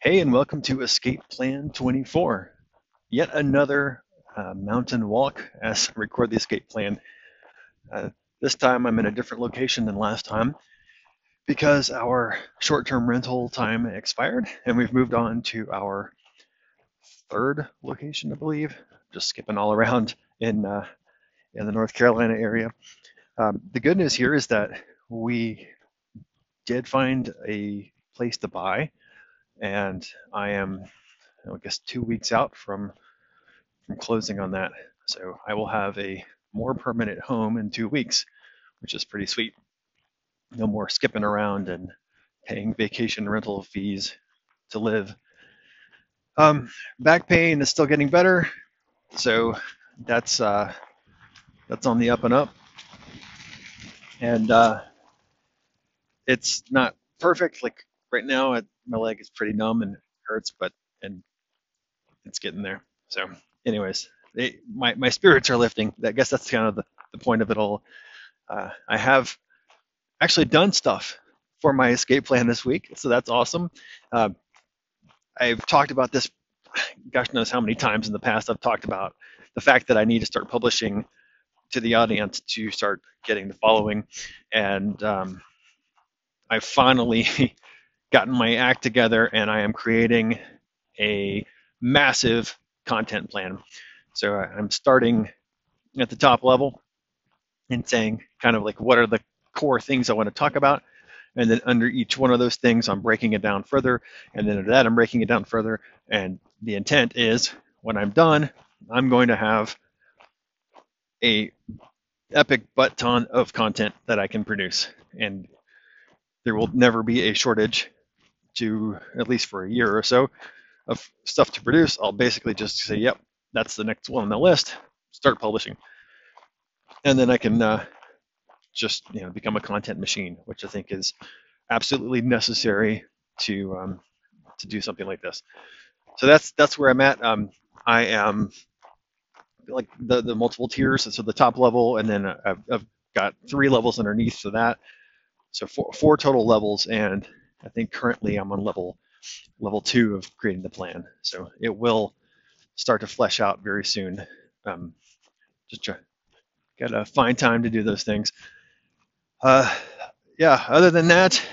Hey, and welcome to Escape Plan 24. Yet another uh, mountain walk as I record the escape plan. Uh, this time I'm in a different location than last time because our short term rental time expired and we've moved on to our third location, I believe. Just skipping all around in, uh, in the North Carolina area. Um, the good news here is that we did find a place to buy and I am, I guess, two weeks out from from closing on that. So I will have a more permanent home in two weeks, which is pretty sweet. No more skipping around and paying vacation rental fees to live. Um, back pain is still getting better, so that's uh, that's on the up and up, and uh, it's not perfect. Like right now, it, my leg is pretty numb and hurts, but and it's getting there. So, anyways, they, my my spirits are lifting. I guess that's kind of the, the point of it all. Uh, I have actually done stuff for my escape plan this week, so that's awesome. Uh, I've talked about this, gosh knows how many times in the past. I've talked about the fact that I need to start publishing to the audience to start getting the following, and um, I finally gotten my act together and I am creating a massive content plan. So uh, I'm starting at the top level and saying kind of like what are the core things I want to talk about. And then under each one of those things, I'm breaking it down further. And then under that, I'm breaking it down further. And the intent is when I'm done, I'm going to have a epic butt ton of content that I can produce. And there will never be a shortage to at least for a year or so of stuff to produce, I'll basically just say, yep, that's the next one on the list, start publishing. And then I can uh, just you know become a content machine, which I think is absolutely necessary to um, to do something like this. So that's that's where I'm at. Um, I am like the the multiple tiers. So the top level, and then I've, I've got three levels underneath for that. So four, four total levels, and I think currently I'm on level level two of creating the plan. So it will start to flesh out very soon. Um, just try, gotta find time to do those things. Uh, yeah. Other than that,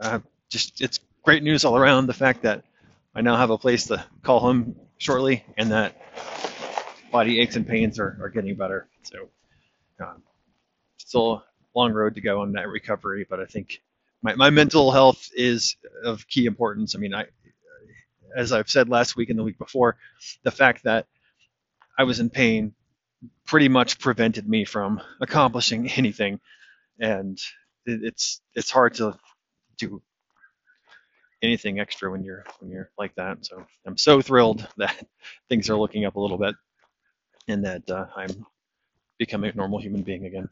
uh, just it's great news all around. The fact that I now have a place to call home shortly, and that body aches and pains are, are getting better. So um, still a long road to go on that recovery, but I think my, my mental health is of key importance. I mean, I, as I've said last week and the week before, the fact that I was in pain pretty much prevented me from accomplishing anything, and it, it's it's hard to do anything extra when you're when you're like that. So I'm so thrilled that things are looking up a little bit, and that uh, I'm becoming a normal human being again.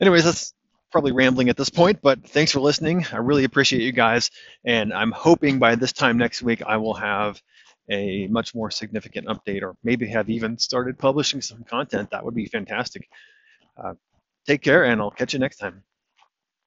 Anyways, that's probably rambling at this point, but thanks for listening. I really appreciate you guys. And I'm hoping by this time next week, I will have a much more significant update or maybe have even started publishing some content. That would be fantastic. Uh, take care, and I'll catch you next time.